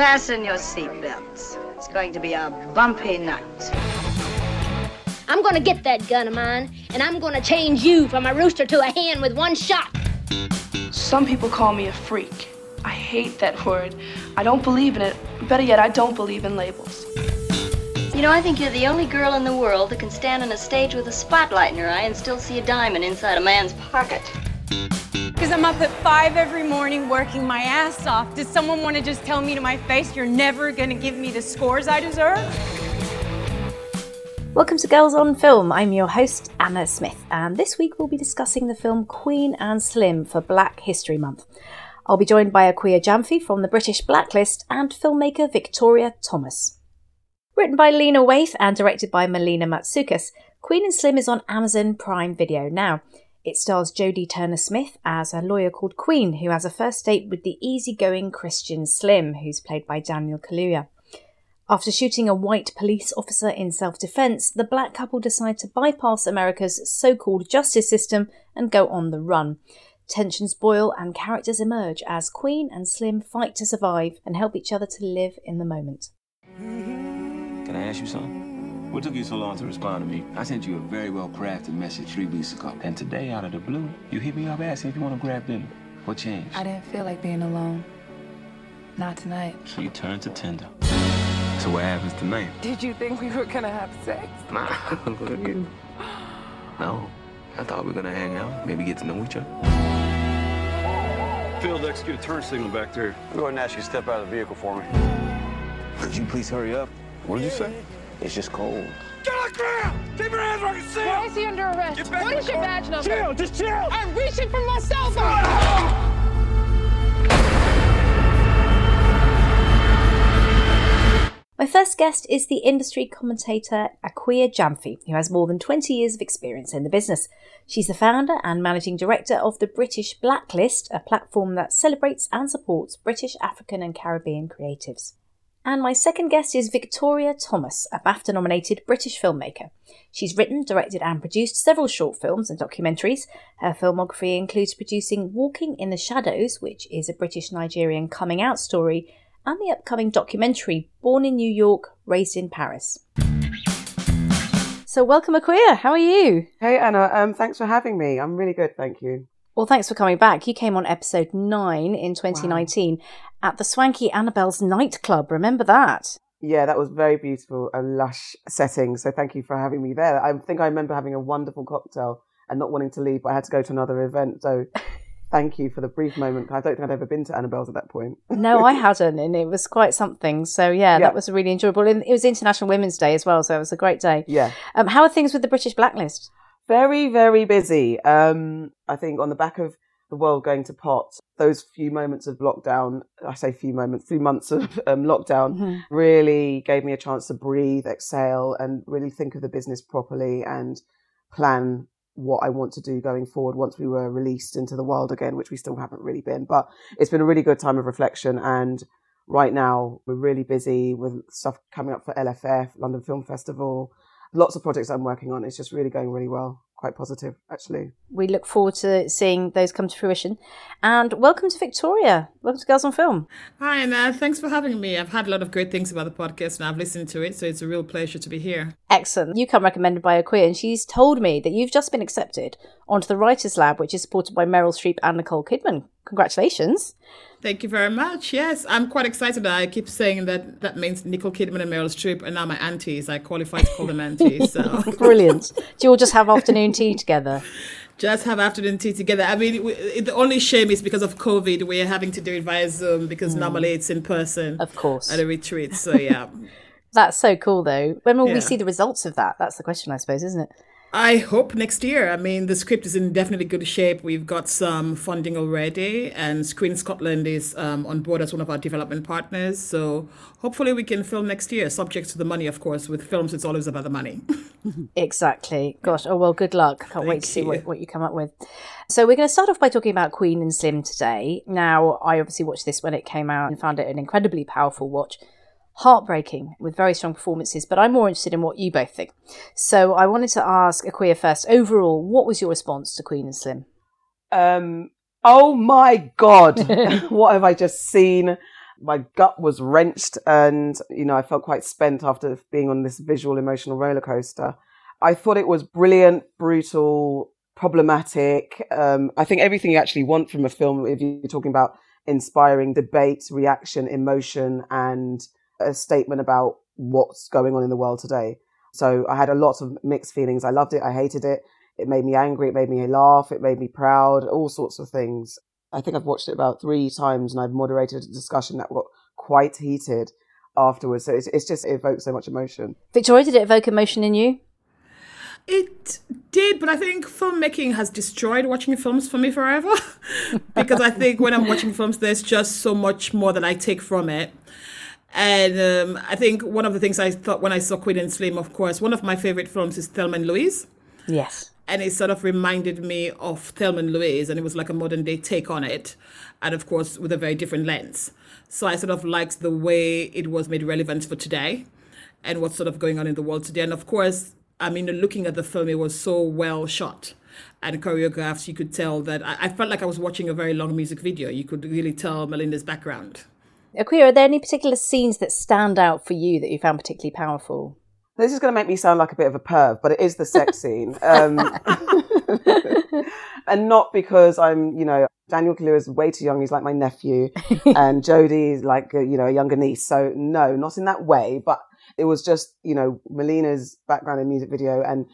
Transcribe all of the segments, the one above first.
Fasten your seatbelts. It's going to be a bumpy night. I'm gonna get that gun of mine, and I'm gonna change you from a rooster to a hen with one shot. Some people call me a freak. I hate that word. I don't believe in it. Better yet, I don't believe in labels. You know, I think you're the only girl in the world that can stand on a stage with a spotlight in her eye and still see a diamond inside a man's pocket. Because I'm up at five every morning working my ass off. Does someone want to just tell me to my face, you're never going to give me the scores I deserve? Welcome to Girls on Film. I'm your host, Anna Smith, and this week we'll be discussing the film Queen and Slim for Black History Month. I'll be joined by Akua Gyamfi from the British Blacklist and filmmaker Victoria Thomas. Written by Lena Waithe and directed by Melina Matsoukas, Queen and Slim is on Amazon Prime Video now. It stars Jodie Turner Smith as a lawyer called Queen, who has a first date with the easygoing Christian Slim, who's played by Daniel Kaluuya. After shooting a white police officer in self defense, the black couple decide to bypass America's so called justice system and go on the run. Tensions boil and characters emerge as Queen and Slim fight to survive and help each other to live in the moment. Can I ask you something? What took you so long to respond to me? I sent you a very well crafted message three weeks ago. And today, out of the blue, you hit me up asking if you want to grab dinner. What changed? I didn't feel like being alone. Not tonight. So you turned to Tinder. So what happens tonight? Did you think we were gonna have sex? Nah, look at you. No. I thought we were gonna hang out, maybe get to know each other. Failed to execute a turn signal back there. I'm going to ask you to step out of the vehicle for me. Could you please hurry up? What did you say? It's just cold. Get on the ground! Keep your hands where I can see Why is he under arrest? Get back What in is the your car. badge number? Chill, just chill! I'm reaching for my cell phone. My first guest is the industry commentator Akua Gyamfi, who has more than 20 years of experience in the business. She's the founder and managing director of the British Blacklist, a platform that celebrates and supports British, African, and Caribbean creatives. And my second guest is Victoria Thomas, a BAFTA nominated British filmmaker. She's written, directed, and produced several short films and documentaries. Her filmography includes producing Walking in the Shadows, which is a British Nigerian coming out story, and the upcoming documentary Born in New York, Raised in Paris. So, welcome, Akua. How are you? Hey Anna, um, thanks for having me. I'm really good, thank you. Well, thanks for coming back. You came on episode nine in 2019 at the swanky Annabelle's nightclub. Remember that? Yeah, that was very beautiful, a lush setting. So thank you for having me there. I think I remember having a wonderful cocktail and not wanting to leave, but I had to go to another event. So thank you for the brief moment. I don't think I'd ever been to Annabelle's at that point. No, I hadn't, and it was quite something. So, yeah, Yeah. that was really enjoyable. And it was International Women's Day as well, so it was a great day. Yeah. Um, how are things with the British Blacklist? Very, very busy. Um, I think on the back of the world going to pot, those few moments of lockdown, I say few moments, few months of um, lockdown, Mhm. really gave me a chance to breathe, exhale, and really think of the business properly and plan what I want to do going forward once we were released into the world again, which we still haven't really been. But it's been a really good time of reflection. And right now, we're really busy with stuff coming up for LFF, London Film Festival, lots of projects I'm working on. It's just really going really well. Quite positive, actually. We look forward to seeing those come to fruition. And welcome to Victoria. Welcome to Girls on Film. Hi, and uh, thanks for having me. I've had a lot of great things about the podcast and I've listened to it, so it's a real pleasure to be here. Excellent. You come recommended by Akua, and she's told me that you've just been accepted onto the Writers Lab, which is supported by Meryl Streep and Nicole Kidman. Congratulations. Thank you very much. Yes, I'm quite excited. I keep saying that that means Nicole Kidman and Meryl Streep are now my aunties. I qualify to call them aunties. So Brilliant. Do you all just have afternoon tea together? just have afternoon tea together. I mean, we, the only shame is because of COVID, we're having to do it via Zoom because normally it's in person. Mm. Of course. At a retreat. So yeah. That's so cool, though. When will Yeah. we see the results of that? That's the question, I suppose, isn't it? I hope next year. I mean, the script is in definitely good shape. We've got some funding already, and Screen Scotland is um, on board as one of our development partners. So hopefully, we can film next year, subject to the money, of course. With films, it's always about the money. Exactly. Gosh, oh well, good luck. Can't wait to see you. what, what you come up with. So, we're going to start off by talking about Queen and Slim today. Now, I obviously watched this when it came out and found it an incredibly powerful watch. Heartbreaking with very strong performances, but I'm more interested in what you both think. So, I wanted to ask Akua first. Overall, what was your response to Queen and Slim? Um, oh my God, what have I just seen? my gut was wrenched and, you know, I felt quite spent after being on this visual emotional roller coaster. I thought it was brilliant, brutal, problematic. Um, I think everything you actually want from a film, if you're talking about inspiring debate, reaction, emotion, and a statement about what's going on in the world today. So I had a lot of mixed feelings. I loved it. I hated it. It made me angry. It made me laugh. It made me proud. All sorts of things. I think I've watched it about three times and I've moderated a discussion that got quite heated afterwards. So it's, it's just, it evokes so much emotion. Victoria, did it evoke emotion in you? It did, but I think filmmaking has destroyed watching films for me forever. because I think when I'm watching films, there's just so much more that I take from it. And um, I think one of the things I thought when I saw Queen and Slim, of course, one of my favorite films is Thelma and Louise. Yes. And it sort of reminded me of Thelma and Louise, and it was like a modern day take on it. And of course, with a very different lens. So I sort of liked the way it was made relevant for today and what's sort of going on in the world today. And of course, I mean, looking at the film, it was so well shot and choreographed. You could tell that I, I felt like I was watching a very long music video. You could really tell Melina's background. Akua, are there any particular scenes that stand out for you that you found particularly powerful? This is going to make me sound like a bit of a perv, but it is the sex scene. Um, and not because I'm, you know, Daniel Kaluuya is way too young. He's like my nephew, and Jodie is like, you know, a younger niece. So no, not in that way. But it was just, you know, Melina's background in music video and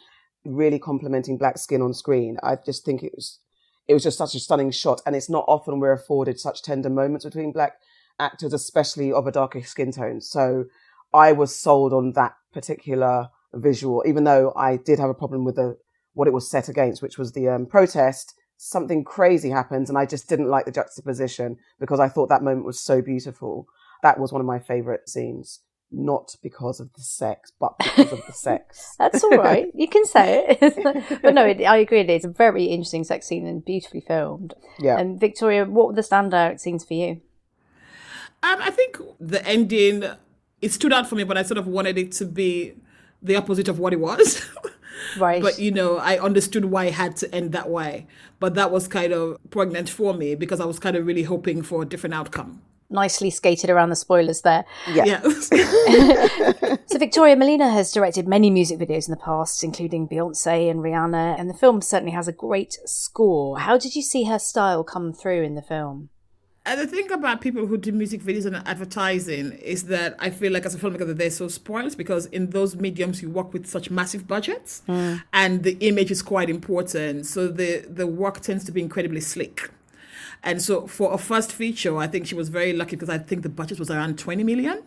really complementing black skin on screen. I just think it was, it was just such a stunning shot. And it's not often we're afforded such tender moments between black actors, especially of a darker skin tone. So I was sold on that particular visual, even though I did have a problem with the what it was set against, which was the um, protest. Something crazy happens, and I just didn't like the juxtaposition because I thought that moment was so beautiful. That was one of my favorite scenes, not because of the sex, but because of the sex. That's all right. You can say it. but no, it, I agree. It is a very interesting sex scene and beautifully filmed. Yeah. And Victoria, what were the standout scenes for you? Um, I think the ending it stood out for me, but I sort of wanted it to be the opposite of what it was. Right. But you know, I understood why it had to end that way. But that was kind of pregnant for me because I was kind of really hoping for a different outcome. Nicely skated around the spoilers there. Yeah. yeah. so Victoria Melina has directed many music videos in the past, including Beyonce and Rihanna, and the film certainly has a great score. How did you see her style come through in the film? And the thing about people who do music videos and advertising is that I feel like as a filmmaker that they're so spoiled because in those mediums you work with such massive budgets Mm. and the image is quite important. So the the work tends to be incredibly slick. And so for a first feature, I think she was very lucky because I think the budget was around 20 million.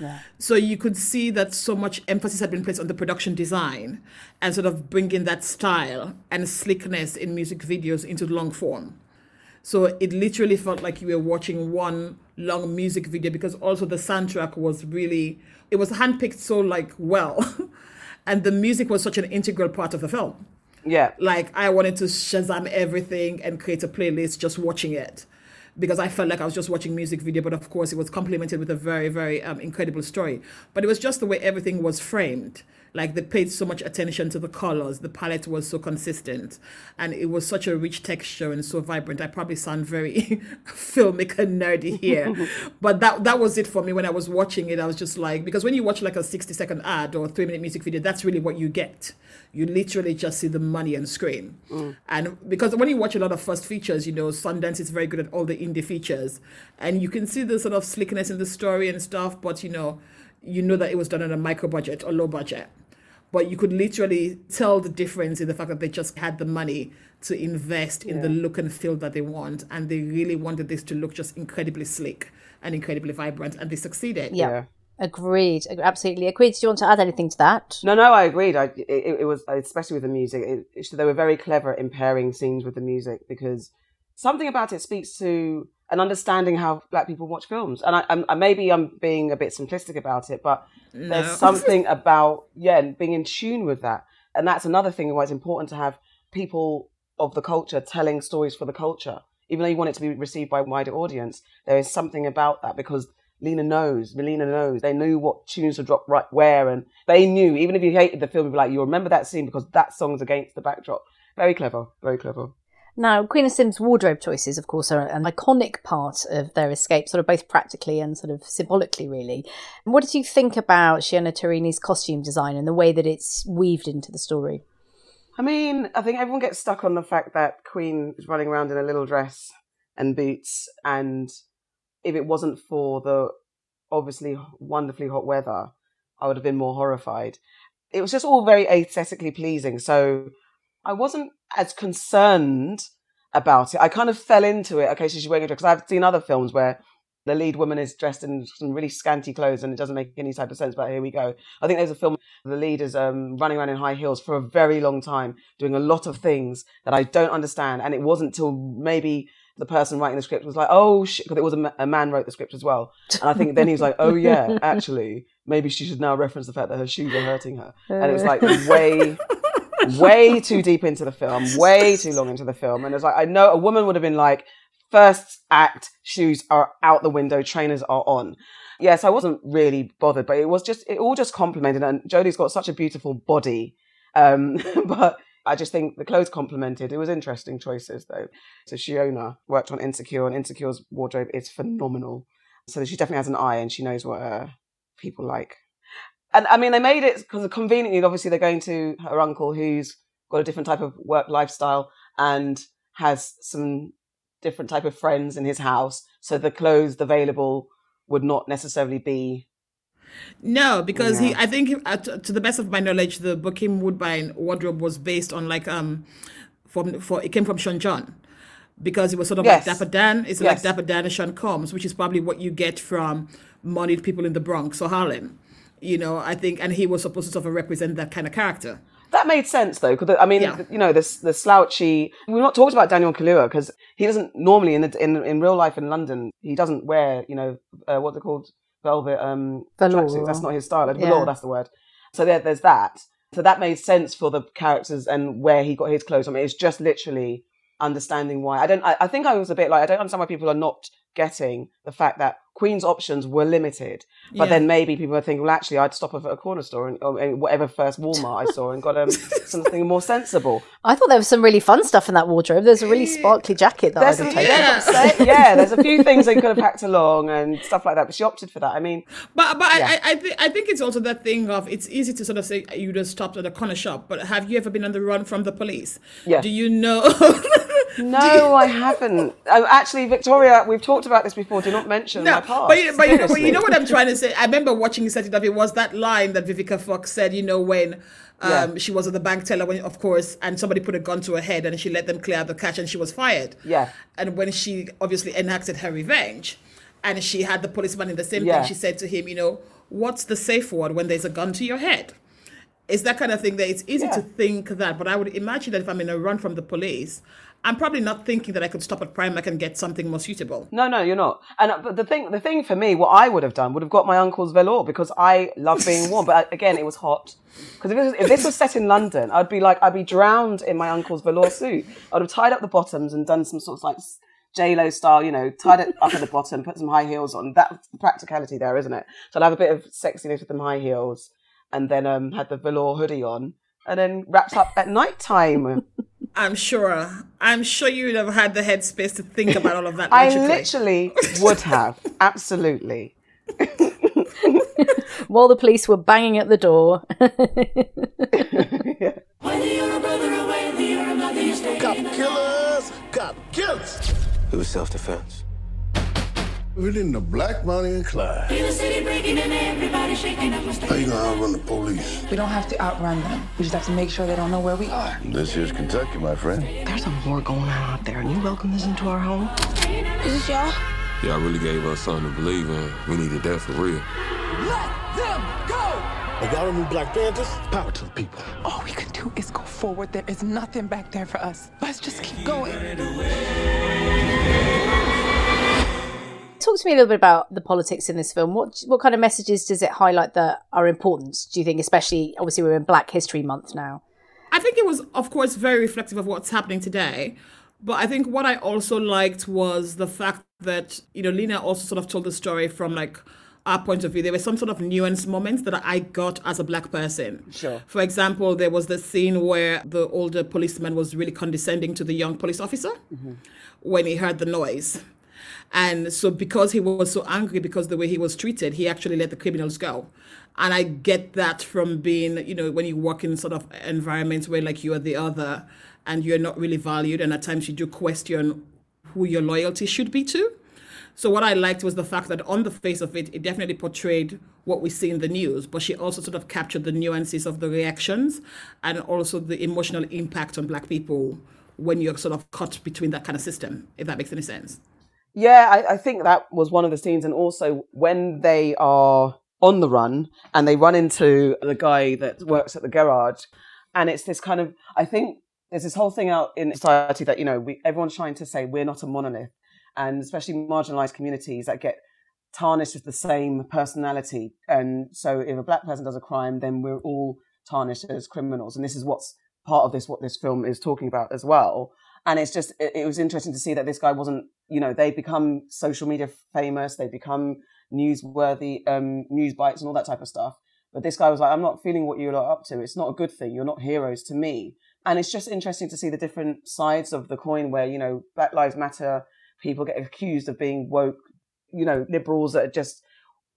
Yeah. So you could see that so much emphasis had been placed on the production design and sort of bringing that style and slickness in music videos into the long form. So it literally felt like you were watching one long music video because also the soundtrack was really it was handpicked so like well and the music was such an integral part of the film. Yeah. Like I wanted to Shazam everything and create a playlist just watching it because I felt like I was just watching music video, but of course it was complemented with a very, very um, incredible story. But it was just the way everything was framed. Like they paid so much attention to the colors, the palette was so consistent, and it was such a rich texture and so vibrant. I probably sound very filmmaker nerdy here, but that that was it for me when I was watching it. I was just like, because when you watch like a sixty second ad or a three minute music video, that's really what you get. You literally just see the money on screen, mm. and because when you watch a lot of first features, you know Sundance is very good at all the indie features, and you can see the sort of slickness in the story and stuff. But you know, you know that it was done on a micro budget or low budget but you could literally tell the difference in the fact that they just had the money to invest in Yeah. the look and feel that they want and they really wanted this to look just incredibly slick and incredibly vibrant and they succeeded Yeah. Agreed. Absolutely agreed. Do you want to add anything to that? No, no, I agreed. I, it, it was especially with the music. It, it, they were very clever in pairing scenes with the music because something about it speaks to an understanding how black people watch films. And I, I'm, I maybe I'm being a bit simplistic about it, but No. there's something about yeah being in tune with that. And that's another thing why it's important to have people of the culture telling stories for the culture. Even though you want it to be received by a wider audience, there is something about that because Lena knows, Melina knows. They knew what tunes to drop right where, and they knew. Even if you hated the film, you'd be like, you remember that scene because that song's against the backdrop. Very clever, very clever. Now, Queen and Slim's wardrobe choices, of course, are an iconic part of their escape, sort of both practically and sort of symbolically, really. What did you think about Shiona Turini's costume design and the way that it's weaved into the story? I mean, I think everyone gets stuck on the fact that Queen is running around in a little dress and boots, and if it wasn't for the obviously wonderfully hot weather, I would have been more horrified. It was just all very aesthetically pleasing, so I wasn't as concerned about it. I kind of fell into it. Okay, so she's wearing a dress because I've seen other films where the lead woman is dressed in some really scanty clothes and it doesn't make any type of sense. But here we go. I think there's a film the lead is um, running around in high heels for a very long time, doing a lot of things that I don't understand. And it wasn't till maybe the person writing the script was like, "Oh shit," because it was a, a, man wrote the script as well. And I think then he was like, "Oh yeah, actually, maybe she should now reference the fact that her shoes are hurting her." And it was like way way too deep into the film, way too long into the film. And it's like, I know a woman would have been like, first act, shoes are out the window, trainers are on. Yes, I wasn't really bothered, but it was just, it all just complemented. And Jodie's got such a beautiful body. Um, but I just think the clothes complemented. It was interesting choices though. So Shiona worked on Insecure, and Insecure's wardrobe is phenomenal. So she definitely has an eye and she knows what people like and I mean, they made it because conveniently, obviously, they're going to her uncle who's got a different type of work lifestyle and has some different type of friends in his house. So the clothes available would not necessarily be. No, because yeah. he, I think, uh, to the best of my knowledge, the Bokeem Woodbine wardrobe was based on like um, from for it came from Sean John because it was sort of yes. like Dapper Dan. It's yes. like Dapper Dan and Sean Combs, which is probably what you get from moneyed people in the Bronx or Harlem you know i think and he was supposed to sort of represent that kind of character. That made sense though because i mean yeah. you know this the slouchy. We've not talked about daniel kaluuya because he doesn't normally in the in, in real life in london he doesn't wear you know uh, what they're called? Velvet um tracksuits that's not his style. Yeah. velour that's the word. So there, there's that. So that made sense for the characters and where he got his clothes I mean, it's just literally understanding why. I don't I, I think i was a bit like i don't understand why people are not getting the fact that Queen's options were limited. But yeah. then maybe people are thinking, well, actually, I'd stop at a corner store and or whatever first Walmart I saw and got um, something more sensible. I thought there was some really fun stuff in that wardrobe. There's a really sparkly jacket that there's I'd have taken. Yeah. yeah, there's a few things they could have packed along and stuff like that. But she opted for that. I mean, but but yeah. I I, th- I think it's also that thing of it's easy to sort of say you just stopped at a corner shop, but have you ever been on the run from the police? Yeah. Do you know? no, I haven't. Oh, actually, Victoria, we've talked about this before. Do not mention no, my past. But, but, you know, but you know what I'm trying to say? I remember watching Set It Off. It was that line that Vivica Fox said, you know, when um, yeah. she was at the bank teller, when, of course, and somebody put a gun to her head and she let them clear the cash and she was fired. Yeah. And when she obviously enacted her revenge and she had the policeman in the same yeah. thing, she said to him, you know, what's the safe word when there's a gun to your head? It's that kind of thing that it's easy yeah. to think that, but I would imagine that if I'm in a run from the police, I'm probably not thinking that I could stop at Primark and get something more suitable. No, no, you're not. And uh, but the thing, the thing for me, what I would have done would have got my uncle's velour because I love being warm. But uh, again, it was hot. Because if, if, this was set in London, I'd be like, I'd be drowned in my uncle's velour suit. I'd have tied up the bottoms and done some sort of like J Lo style, you know, tied it up at the bottom, put some high heels on. That's the practicality there, isn't it? So I'd have a bit of sexiness with them high heels, and then um, had the velour hoodie on, and then wrapped up at night time. I'm sure. I'm sure you'd have had the headspace to think about all of that. I literally would have. Absolutely. While the police were banging at the door. Cop killers, cop killers. It was self defense. We're in the Black Bonnie and Clyde. How you gonna outrun the police? We don't have to outrun them. We just have to make sure they don't know where we are. This here's Kentucky, my friend. There's a war going on out there, and you welcome this into our home? Is this y'all? Y'all really gave us something to believe in. We needed that for real. Let them go! Like y'all new Black Panthers, power to the people. All we can do is go forward. There is nothing back there for us. Let's just keep going. Talk to me a little bit about the politics in this film. What what kind of messages does it highlight that are important? Do you think, especially obviously we're in Black History Month now? I think it was, of course, very reflective of what's happening today. But I think what I also liked was the fact that you know Lena also sort of told the story from like our point of view, there were some sort of nuanced moments that I got as a black person. Sure. For example, there was the scene where the older policeman was really condescending to the young police officer Mm-hmm. when he heard the noise. And so, because he was so angry because the way he was treated, he actually let the criminals go. And I get that from being, you know, when you work in sort of environments where like you are the other and you're not really valued, and at times you do question who your loyalty should be to. So what I liked was the fact that on the face of it, it definitely portrayed what we see in the news, but she also sort of captured the nuances of the reactions and also the emotional impact on black people when you're sort of caught between that kind of system, if that makes any sense. Yeah, I, I think that was one of the scenes, and also when they are on the run and they run into the guy that works at the garage, and it's this kind of I think there's this whole thing out in society that you know we everyone's trying to say we're not a monolith, and especially marginalized communities that get tarnished with the same personality, and so if a black person does a crime, then we're all tarnished as criminals, and this is what's part of this what this film is talking about as well and it's just it, it, was interesting to see that this guy wasn't you know they become social media famous they become newsworthy um news bites and all that type of stuff. But this guy was like i'm not feeling what you're up to. It's not a good thing. You're not heroes to me. And it's just interesting to see the different sides of the coin where you know black lives matter people get accused of being woke you know liberals that just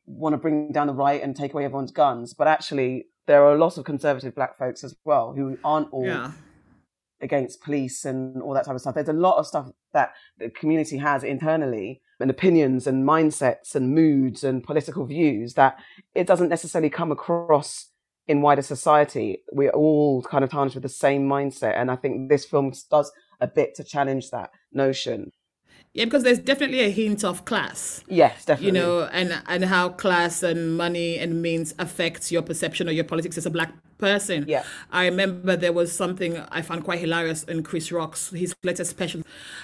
want to bring down the right and take away everyone's guns. But actually there are a lot of conservative black folks as well who aren't all Yeah. Against police and all that type of stuff. There's a lot of stuff that the community has internally and opinions and mindsets and moods and political views that it doesn't necessarily come across in wider society. We're all kind of tarnished with the same mindset. And I think this film does a bit to challenge that notion. Yeah, because there's definitely a hint of class. Yes, definitely. You know, and and how class and money and means affects your perception or your politics as a black person. Yeah. I remember there was something I found quite hilarious in Chris Rock's his latest special,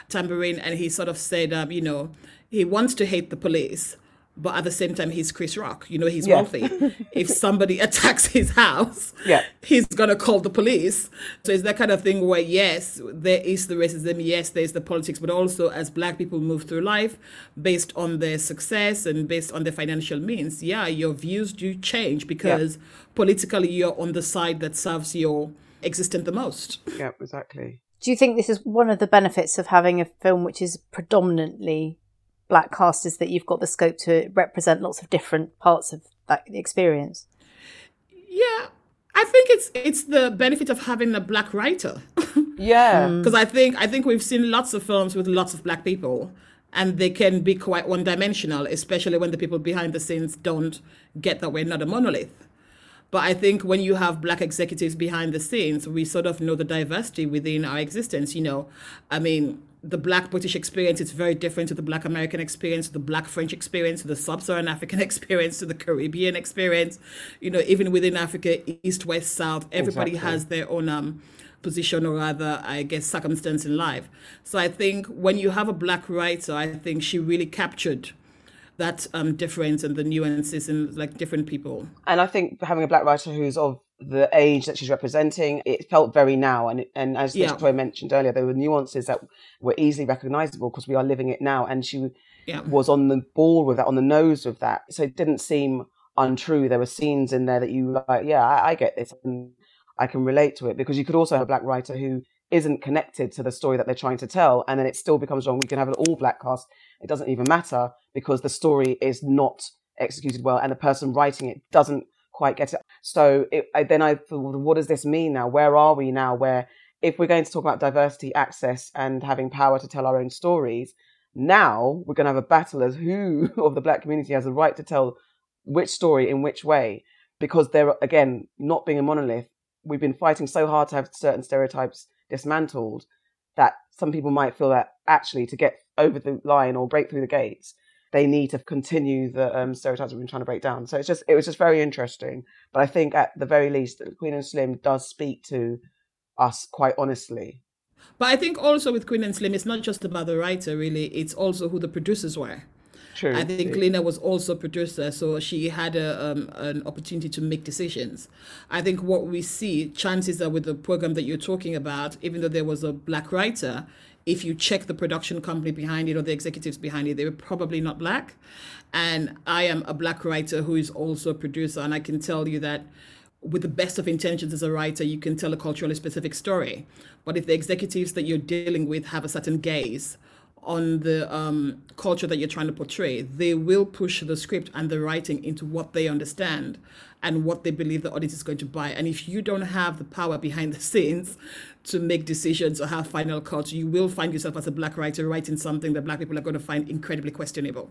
Tamborine, and he sort of said, um, you know, he wants to hate the police. But at the same time, he's Chris Rock. You know, he's Yeah. wealthy. if somebody attacks his house, Yeah. he's gonna call the police. So it's that kind of thing where yes, there is the racism, yes, there's the politics, but also as black people move through life based on their success and based on their financial means, yeah, your views do change because politically you're on the side that serves your existence the most. Yeah, exactly. Do you think this is one of the benefits of having a film which is predominantly black cast is that you've got the scope to represent lots of different parts of that experience? Yeah. I think it's it's the benefit of having a black writer. Yeah. Mm. Because I think I think we've seen lots of films with lots of black people, and they can be quite one dimensional, especially when the people behind the scenes don't get that we're not a monolith. But I think when you have black executives behind the scenes, we sort of know the diversity within our existence. You know, I mean, the black British experience is very different to the black American experience, to the black French experience, to the sub Saharan African experience, to the Caribbean experience. You know, even within Africa, East, West, South, everybody Exactly. has their own um, position or rather, I guess, circumstance in life. So I think when you have a black writer, I think she really captured that um, difference and the nuances in like different people. And I think having a black writer who's of the age that she's representing, it felt very now. And and as Yeah. Victoria mentioned earlier, there were nuances that were easily recognizable because we are living it now. And she Yeah. was on the ball with that, on the nose with that. So it didn't seem untrue. There were scenes in there that you were like, yeah, I, I get this. And I can relate to it because you could also have a black writer who isn't connected to the story that they're trying to tell. And then it still becomes wrong. We can have an all black cast. It doesn't even matter because the story is not executed well and the person writing it doesn't quite get it. So it, I, then I thought, what does this mean now? Where are we now? Where if we're going to talk about diversity, access, and having power to tell our own stories, now we're going to have a battle as who of the black community has the right to tell which story in which way. Because there, again, not being a monolith, we've been fighting so hard to have certain stereotypes dismantled that some people might feel that actually to get over the line or break through the gates, they need to continue the um, stereotypes we've been trying to break down. So it's just it was just very interesting. But I think at the very least, Queen and Slim does speak to us quite honestly. But I think also with Queen and Slim, it's not just about the writer, really. It's also who the producers were. True. I think Lena was also a producer, so she had a, um, an opportunity to make decisions. I think what we see, chances are with the program that you're talking about, even though there was a black writer, if you check the production company behind it or the executives behind it, they were probably not black. And I am a black writer who is also a producer, and I can tell you that with the best of intentions as a writer, you can tell a culturally specific story. But if the executives that you're dealing with have a certain gaze on the um, culture that you're trying to portray, they will push the script and the writing into what they understand and what they believe the audience is going to buy. And if you don't have the power behind the scenes to make decisions or have final cuts, you will find yourself as a black writer writing something that black people are going to find incredibly questionable.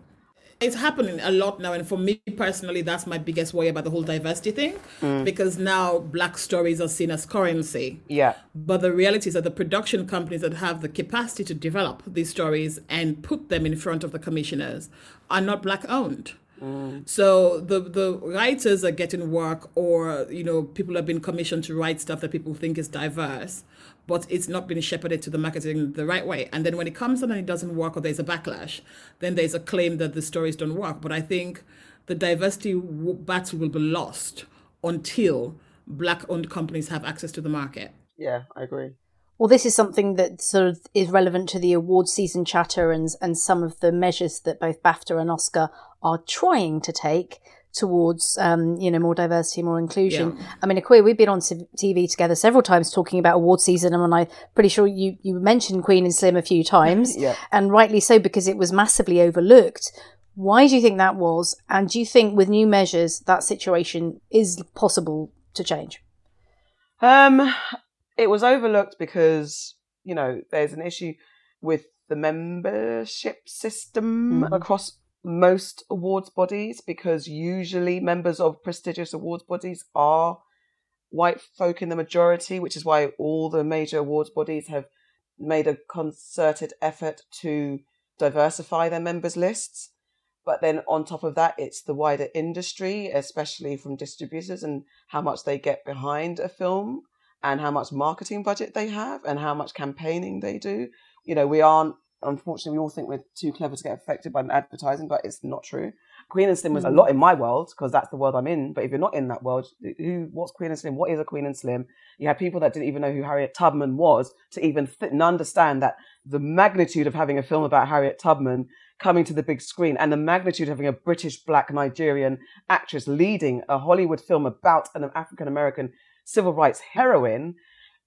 It's happening a lot now, and for me personally, that's my biggest worry about the whole diversity thing, Mm. because now black stories are seen as currency. Yeah. But the reality is that the production companies that have the capacity to develop these stories and put them in front of the commissioners are not black owned. Mm. So the the writers are getting work, or you know, people have been commissioned to write stuff that people think is diverse, but it's not been shepherded to the marketing the right way. And then when it comes out and it doesn't work, or there's a backlash, then there's a claim that the stories don't work. But I think the diversity w- battle will be lost until black-owned companies have access to the market. Yeah, I agree. Well, this is something that sort of is relevant to the award season chatter and and some of the measures that both BAFTA and Oscar are trying to take towards um, you know more diversity, more inclusion. Yeah. I mean, Akua, we've been on TV together several times talking about award season, and I'm pretty sure you you mentioned Queen and Slim a few times, Yeah. and rightly so because it was massively overlooked. Why do you think that was? And do you think with new measures that situation is possible to change? Um, it was overlooked because you know there's an issue with the membership system Mhm. across most awards bodies because usually members of prestigious awards bodies are white folk in the majority, which is why all the major awards bodies have made a concerted effort to diversify their members lists. But then on top of that, it's the wider industry, especially from distributors and how much they get behind a film and how much marketing budget they have and how much campaigning they do. You know, we aren't, unfortunately, we all think we're too clever to get affected by advertising, but it's not true. Queen and Slim was a lot in my world because that's the world I'm in. But if you're not in that world, who, what's Queen and Slim? What is a Queen and Slim? You had people that didn't even know who Harriet Tubman was to even th- and understand that the magnitude of having a film about Harriet Tubman coming to the big screen and the magnitude of having a British black Nigerian actress leading a Hollywood film about an African American civil rights heroine,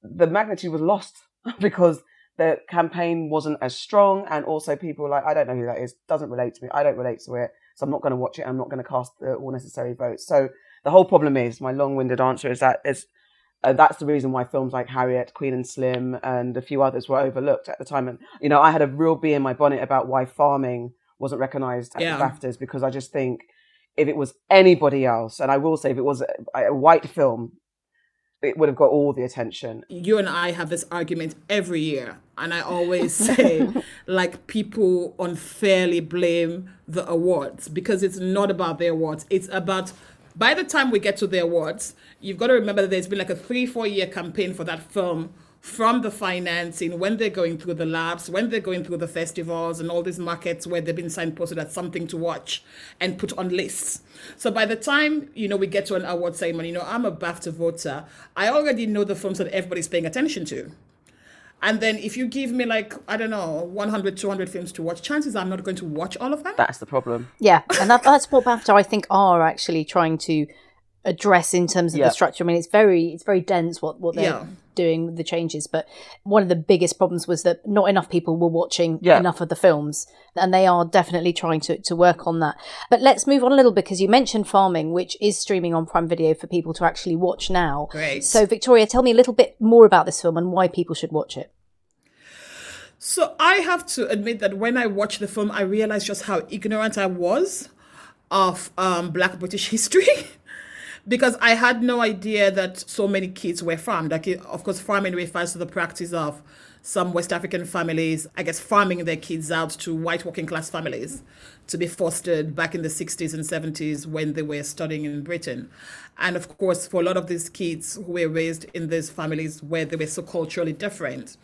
the magnitude was lost because the campaign wasn't as strong and also people were like, I don't know who that is, doesn't relate to me, I don't relate to it, so I'm not going to watch it, I'm not going to cast the all necessary votes. So the whole problem is, my long-winded answer is that is uh, that's the reason why films like Harriet, Queen and Slim, and a few others were overlooked at the time. And you know, I had a real bee in my bonnet about why farming wasn't recognised at Yeah. the BAFTAs because I just think if it was anybody else, and I will say if it was a, a white film, it would have got all the attention. you and I have this argument every year, and I always say, like, people unfairly blame the awards because it's not about the awards. It's about, by the time we get to the awards, you've got to remember that there's been like a three, four year campaign for that film from the financing, when they're going through the labs, when they're going through the festivals and all these markets where they've been signposted as something to watch and put on lists. So by the time, you know, we get to an award ceremony, you know, I'm a BAFTA voter. I already know the films that everybody's paying attention to. And then if you give me like, I don't know, 100, 200 films to watch, chances are I'm not going to watch all of them. That's the problem. Yeah, and that, that's what BAFTA I think are actually trying to address in terms of Yeah. the structure. I mean, it's very it's very dense what what they're Yeah. doing with the changes. But one of the biggest problems was that not enough people were watching Yeah. enough of the films, and they are definitely trying to to work on that. But let's move on a little because you mentioned farming, which is streaming on Prime Video for people to actually watch now. Great. So Victoria, tell me a little bit more about this film and why people should watch it. So I have to admit that when I watched the film, I realized just how ignorant I was of um, Black British history. Because I had no idea that so many kids were farmed. Like, of course, farming refers to the practice of some West African families, I guess, farming their kids out to white working class families to be fostered back in the 60s and 70s when they were studying in Britain. And of course, for a lot of these kids who were raised in these families where they were so culturally different,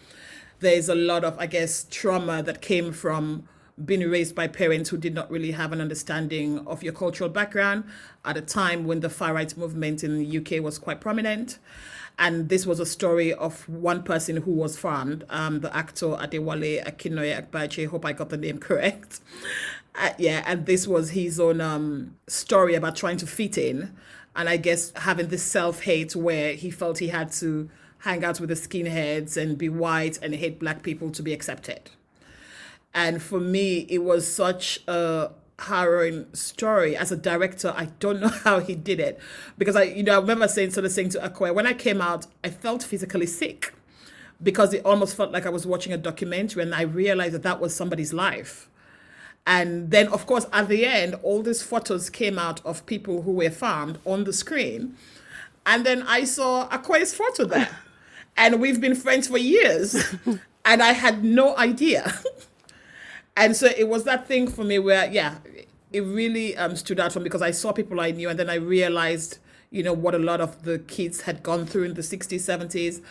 there's a lot of, I guess, trauma that came from being raised by parents who did not really have an understanding of your cultural background at a time when the far right movement in the UK was quite prominent. And this was a story of one person who was found, um, the actor Adewale Akinnuoye Agbaje. Hope I got the name correct. Uh, yeah, and this was his own um, story about trying to fit in, and I guess having this self hate where he felt he had to hang out with the skinheads and be white and hate black people to be accepted. And for me, it was such a harrowing story. As a director, I don't know how he did it because I, you know, I remember saying sort of saying to Akua when I came out, I felt physically sick because it almost felt like I was watching a documentary, and I realized that that was somebody's life. And then, of course, at the end, all these photos came out of people who were farmed on the screen. And then I saw Akua's photo there. and we've been friends for years. and I had no idea. And so it was that thing for me where, yeah, it really um, stood out for me because I saw people I knew and then I realized, you know, what a lot of the kids had gone through in the 60s, 70s.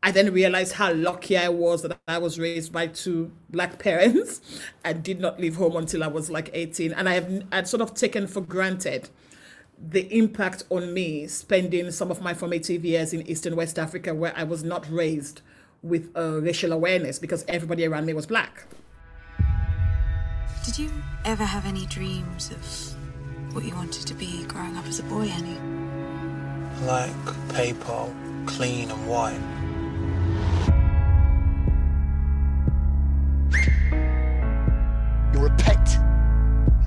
I then realized how lucky I was that I was raised by two black parents and did not leave home until I was like 18. And I have I'd sort of taken for granted the impact on me spending some of my formative years in East and West Africa where I was not raised with uh, racial awareness because everybody around me was black. Did you ever have any dreams of what you wanted to be growing up as a boy, Annie? Like PayPal, clean and white. You're a pet.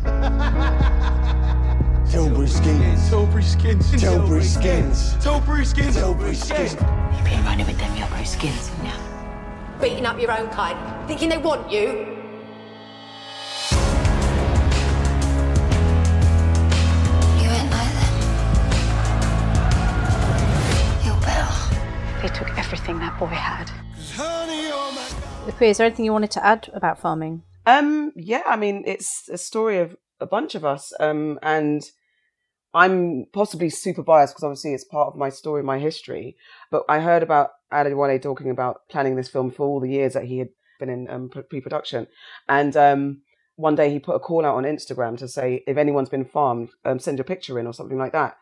Tilbury skins. Tilbury skins. Tilbury skins. Tilbury skins. Tilbury skins. You've been running with them yellow skins, haven't? Beating up your own kind, thinking they want you. You They took everything that boy had. Akua, is there anything you wanted to add about farming? Um, yeah, I mean, it's a story of a bunch of us, um, and I'm possibly super biased because obviously it's part of my story, my history. But I heard about Adewale talking about planning this film for all the years that he had been in um, pre-production, and um, one day he put a call out on Instagram to say if anyone's been farmed, um, send your picture in or something like that.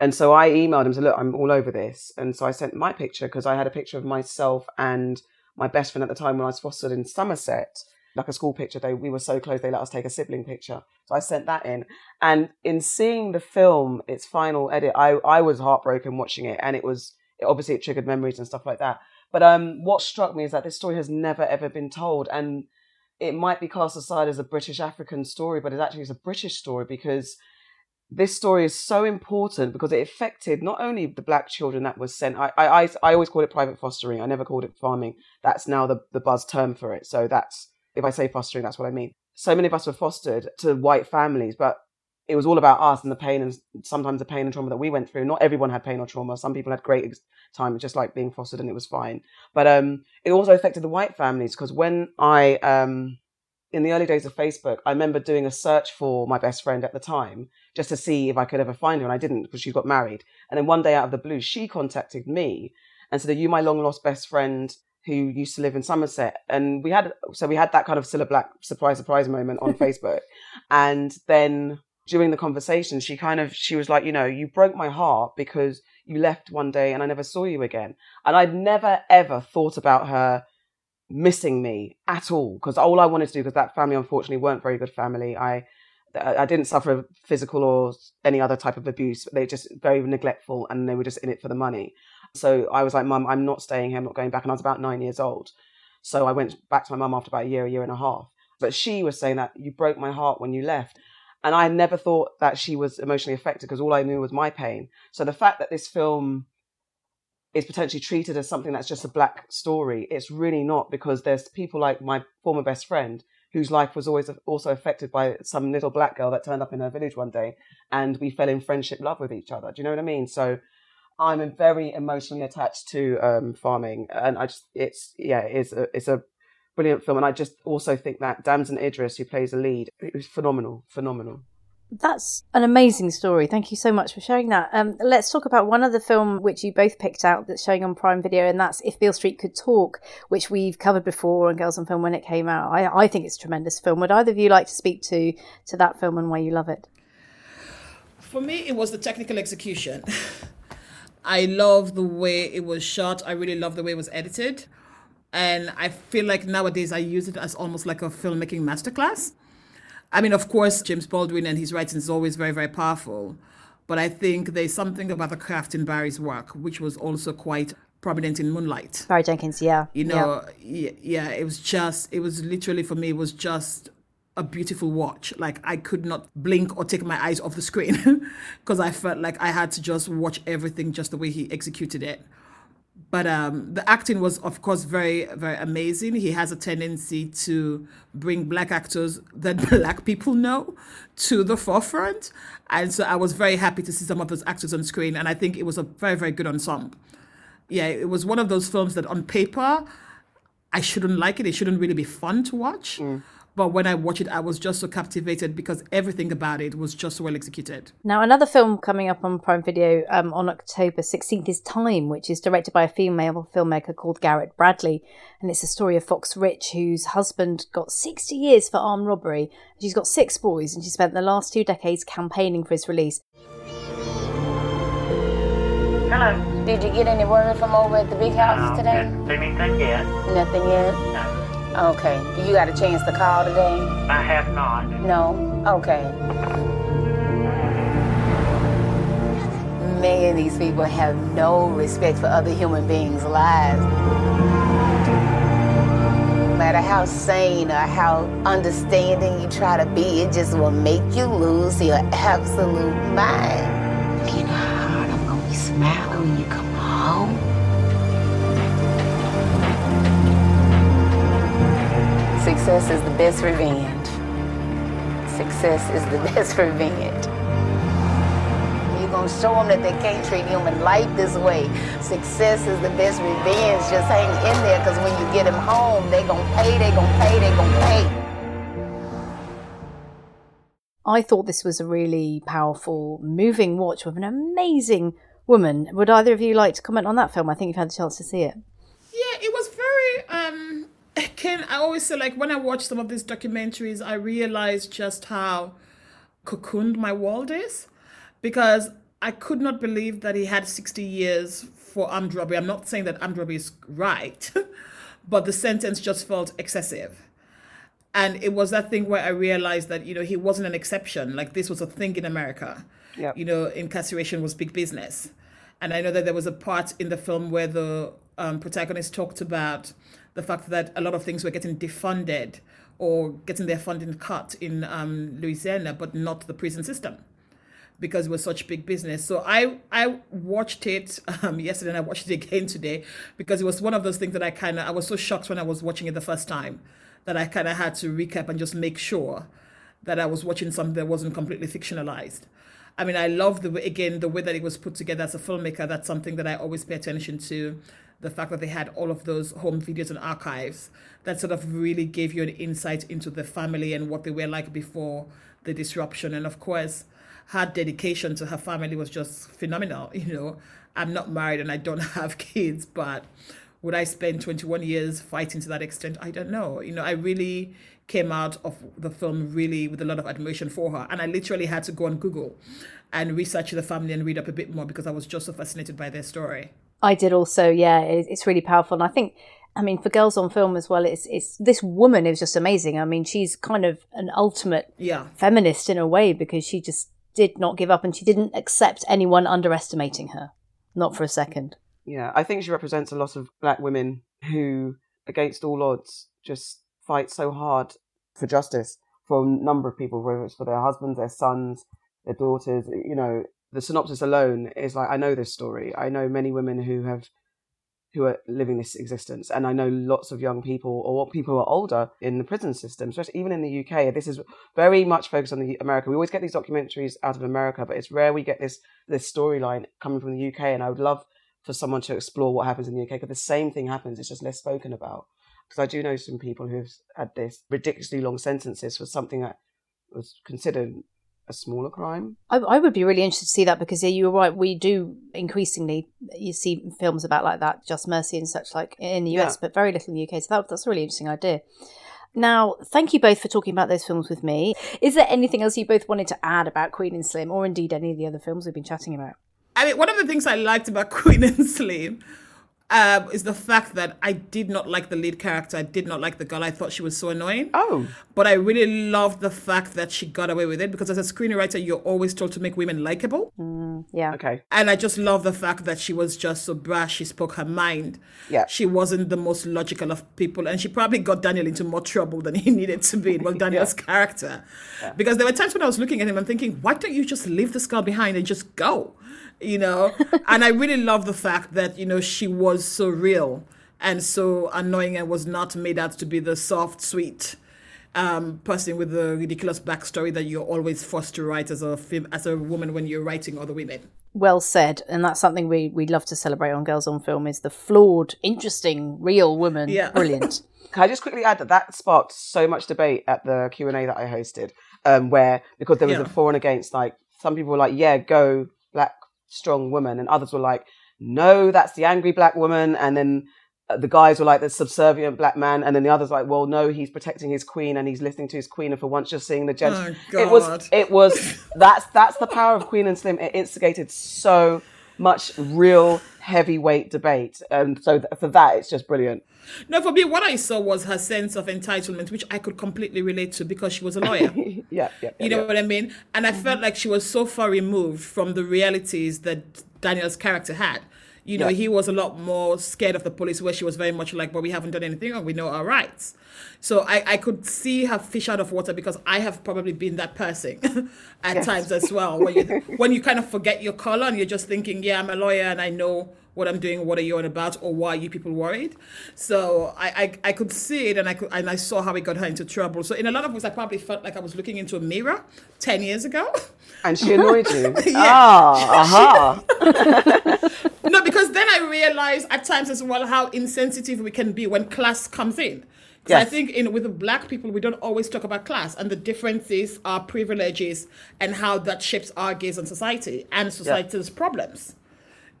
And so I emailed him to look, I'm all over this, and so I sent my picture because I had a picture of myself and my best friend at the time when I was fostered in Somerset like a school picture. They we were so close they let us take a sibling picture. So I sent that in. And in seeing the film, its final edit, I I was heartbroken watching it, and it was obviously it triggered memories and stuff like that. But um, what struck me is that this story has never ever been told, and it might be cast aside as a British African story, but it actually is a British story because this story is so important because it affected not only the black children that was sent. I, I, I always called it private fostering. I never called it farming. That's now the, the buzz term for it. So that's if I say fostering, that's what I mean. So many of us were fostered to white families, but it was all about us and the pain and sometimes the pain and trauma that we went through. Not everyone had pain or trauma. Some people had great time, just like being fostered, and it was fine. But um, it also affected the white families because when I um, in the early days of Facebook, I remember doing a search for my best friend at the time just to see if I could ever find her, and I didn't because she got married. And then one day out of the blue, she contacted me and said, "Are you my long lost best friend who used to live in Somerset?" And we had so we had that kind of Cilla Black surprise surprise moment on Facebook, and then during the conversation, she kind of she was like, "You know, you broke my heart because you left one day and I never saw you again." And I'd never ever thought about her missing me at all because all I wanted to do because that family unfortunately weren't very good family. I I didn't suffer physical or any other type of abuse. They were just very neglectful and they were just in it for the money. So I was like, Mum, I'm not staying here. I'm not going back. And I was about nine years old. So I went back to my mum after about a year, a year and a half. But she was saying that you broke my heart when you left. And I never thought that she was emotionally affected because all I knew was my pain. So the fact that this film is potentially treated as something that's just a black story. It's really not because there's people like my former best friend whose life was always also affected by some little black girl that turned up in her village one day and we fell in friendship love with each other. Do you know what I mean? So I'm very emotionally attached to um, farming and I just, it's, yeah, it's a, it's a brilliant film. And I just also think that Damson Idris, who plays the lead, it was phenomenal, phenomenal. That's an amazing story. Thank you so much for sharing that. Um, let's talk about one other film which you both picked out that's showing on Prime Video, and that's If Beale Street Could Talk, which we've covered before on Girls on Film when it came out. I, I think it's a tremendous film. Would either of you like to speak to to that film and why you love it? For me, it was the technical execution. I love the way it was shot. I really love the way it was edited. And I feel like nowadays I use it as almost like a filmmaking masterclass. I mean, of course, James Baldwin and his writing is always very, very powerful. But I think there's something about the craft in Barry's work, which was also quite prominent in Moonlight. Barry Jenkins, yeah. You know, yeah. yeah, it was just, it was literally for me, it was just a beautiful watch. Like I could not blink or take my eyes off the screen because I felt like I had to just watch everything just the way he executed it. But um, the acting was, of course, very, very amazing. He has a tendency to bring black actors that black people know to the forefront. And so I was very happy to see some of those actors on screen. And I think it was a very, very good ensemble. Yeah, it was one of those films that on paper, I shouldn't like it. It shouldn't really be fun to watch. Mm. But when I watched it, I was just so captivated because everything about it was just so well executed. Now, another film coming up on Prime Video um, on October 16th is Time, which is directed by a female filmmaker called Garrett Bradley. And it's a story of Fox Rich, whose husband got 60 years for armed robbery. She's got six boys, and she spent the last two decades campaigning for his release. Hello. Did you get any word from over at the big house no, today? Anything yet? Nothing yet? No. Okay. You got a chance to call today? I have not. No? Okay. Many of these people have no respect for other human beings' lives. No matter how sane or how understanding you try to be, it just will make you lose your absolute mind. You know how hard I'm gonna be smiling when you come home? Success is the best revenge. Success is the best revenge. You're gonna show them that they can't treat human life this way. Success is the best revenge. Just hang in there, because when you get them home, they gonna pay, they gonna pay, they gonna pay. I thought this was a really powerful, moving watch with an amazing woman. Would either of you like to comment on that film? I think you've had the chance to see it. Yeah, it was very um Ken, I always say, like, when I watch some of these documentaries, I realize just how cocooned my world is because I could not believe that he had 60 years for armed robbery. I'm not saying that armed robbery is right, but the sentence just felt excessive. And it was that thing where I realized that, you know, he wasn't an exception. Like, this was a thing in America. Yep. You know, incarceration was big business. And I know that there was a part in the film where the um, protagonist talked about the fact that a lot of things were getting defunded or getting their funding cut in um, Louisiana, but not the prison system because it was such big business. So I I watched it um, yesterday and I watched it again today because it was one of those things that I kind of I was so shocked when I was watching it the first time that I kind of had to recap and just make sure that I was watching something that wasn't completely fictionalized. I mean, I love the again the way that it was put together as a filmmaker. That's something that I always pay attention to the fact that they had all of those home videos and archives that sort of really gave you an insight into the family and what they were like before the disruption. And of course, her dedication to her family was just phenomenal. You know, I'm not married and I don't have kids, but would I spend 21 years fighting to that extent? I don't know. You know, I really came out of the film really with a lot of admiration for her. And I literally had to go on Google and research the family and read up a bit more because I was just so fascinated by their story. I did also, yeah. It's really powerful, and I think, I mean, for girls on film as well, it's it's this woman is just amazing. I mean, she's kind of an ultimate yeah feminist in a way because she just did not give up and she didn't accept anyone underestimating her, not for a second. Yeah, I think she represents a lot of black women who, against all odds, just fight so hard for justice for a number of people, whether it's for their husbands, their sons, their daughters. You know, the synopsis alone is like I know this story. I know many women who have who are living this existence, and I know lots of young people or people who are older in the prison system, especially even in the UK. This is very much focused on the America. We always get these documentaries out of America, but it's rare we get this this storyline coming from the UK. And I would love for someone to explore what happens in the UK because the same thing happens. It's just less spoken about. Because I do know some people who've had this ridiculously long sentences for something that was considered a smaller crime. I, I would be really interested to see that because yeah, you were right. We do increasingly you see films about like that, Just Mercy and such like in the US, Yeah. but very little in the UK. So that, that's a really interesting idea. Now, thank you both for talking about those films with me. Is there anything else you both wanted to add about Queen and Slim, or indeed any of the other films we've been chatting about? I mean, one of the things I liked about Queen and Slim um, is the fact that I did not like the lead character. I did not like the girl. I thought she was so annoying. Oh. But I really loved the fact that she got away with it because as a screenwriter, you're always told to make women likable. yeah. Okay. And I just love the fact that she was just so brash. She spoke her mind. Yeah. She wasn't the most logical of people. And she probably got Daniel into more trouble than he needed to be. Well, Daniel's character. Because there were times when I was looking at him and thinking, why don't you just leave this girl behind and just go? You know? and I really love the fact that, you know, she was so real and so annoying and was not made out to be the soft, sweet um, person with the ridiculous backstory that you're always forced to write as a film, as a woman when you're writing other women. Well said, and that's something we we love to celebrate on Girls on Film is the flawed, interesting, real woman. Yeah. Brilliant. Can I just quickly add that that sparked so much debate at the Q and A that I hosted, um, where because there was Yeah. a for and against, like some people were like, "Yeah, go black strong woman," and others were like, "No, that's the angry black woman," and then uh, the guys were like the subservient black man, and then the others like, "Well, no, he's protecting his queen and he's listening to his queen, and for once you're seeing the gents." Oh, it was, it was that's that's the power of Queen and Slim. It instigated so much real heavyweight debate, and so th- for that, it's just brilliant. No, for me, what I saw was her sense of entitlement, which I could completely relate to because she was a lawyer. yeah, yeah, you know yeah. what I mean? And I mm-hmm. felt like she was so far removed from the realities that Daniel's character had. You know, Yeah. he was a lot more scared of the police, where she was very much like, "But we haven't done anything, and we know our rights." So I, I could see her fish out of water because I have probably been that person at Yes. times as well. When you when you kind of forget your color and you're just thinking, "Yeah, I'm a lawyer and I know what I'm doing. What are you on about? Or why are you people worried?" So I, I I could see it and I could and I saw how it got her into trouble. So in a lot of ways, I probably felt like I was looking into a mirror ten years ago. And she annoyed you. Yeah. Ah, aha. No, because then I realized at times as well how insensitive we can be when class comes in. 'Cause I think in with the black people we don't always talk about class and the differences, our privileges, and how that shapes our gaze on society and society's problems.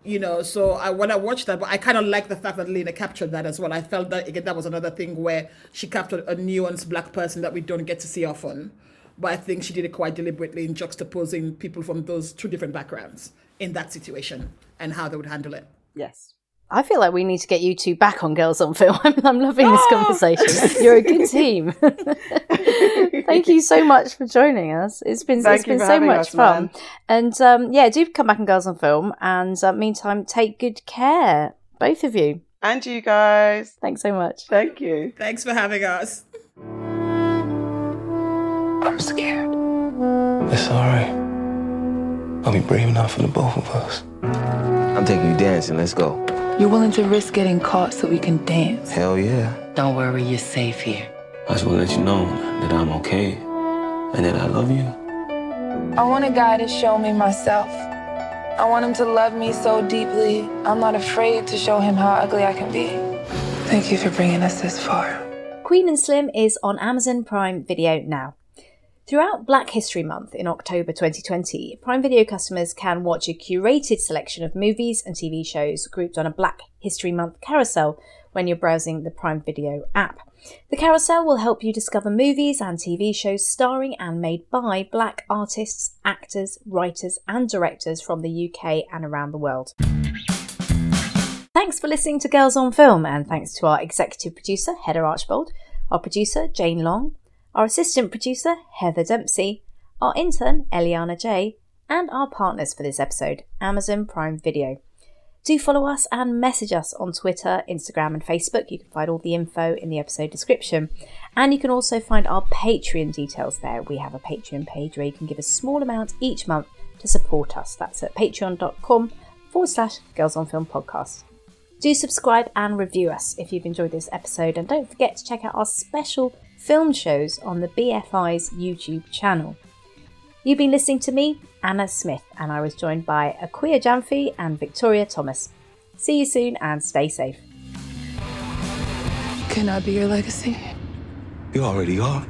You know, so I, when I watched that, but I kind of like the fact that Lena captured that as well. I felt that again that was another thing where she captured a nuanced black person that we don't get to see often. But I think she did it quite deliberately in juxtaposing people from those two different backgrounds in that situation and how they would handle it. Yes. I feel like we need to get you two back on Girls on Film. I'm, I'm loving this conversation. You're a good team. Thank you so much for joining us. It's been Thank it's you been so much us, fun. man. And um, yeah, do come back on Girls on Film. And uh, meantime, take good care, both of you. And you guys. Thanks so much. Thank you. Thanks for having us. I'm scared. It's alright. I'll be brave enough for the both of us. I'm taking you dancing. Let's go. You're willing to risk getting caught so we can dance. Hell yeah. Don't worry, you're safe here. I just want to let you know that I'm okay and that I love you. I want a guy to show me myself. I want him to love me so deeply, I'm not afraid to show him how ugly I can be. Thank you for bringing us this far. Queen and Slim is on Amazon Prime Video now. Throughout Black History Month in October 2020, Prime Video customers can watch a curated selection of movies and TV shows grouped on a Black History Month carousel when you're browsing the Prime Video app. The carousel will help you discover movies and TV shows starring and made by black artists, actors, writers, and directors from the UK and around the world. Thanks for listening to Girls on Film, and thanks to our executive producer, Heather Archbold, our producer, Jane Long, our assistant producer, Heather Dempsey, our intern, Eliana J, and our partners for this episode, Amazon Prime Video. Do follow us and message us on Twitter, Instagram, and Facebook. You can find all the info in the episode description. And you can also find our Patreon details there. We have a Patreon page where you can give a small amount each month to support us. That's at patreon.com forward slash Girls on Film podcast. Do subscribe and review us if you've enjoyed this episode, and don't forget to check out our special film shows on the BFI's YouTube channel. You've been listening to me, Anna Smith, and I was joined by Akua Gyamfi and Victoria Thomas. See you soon and stay safe. Can I be your legacy? You already are.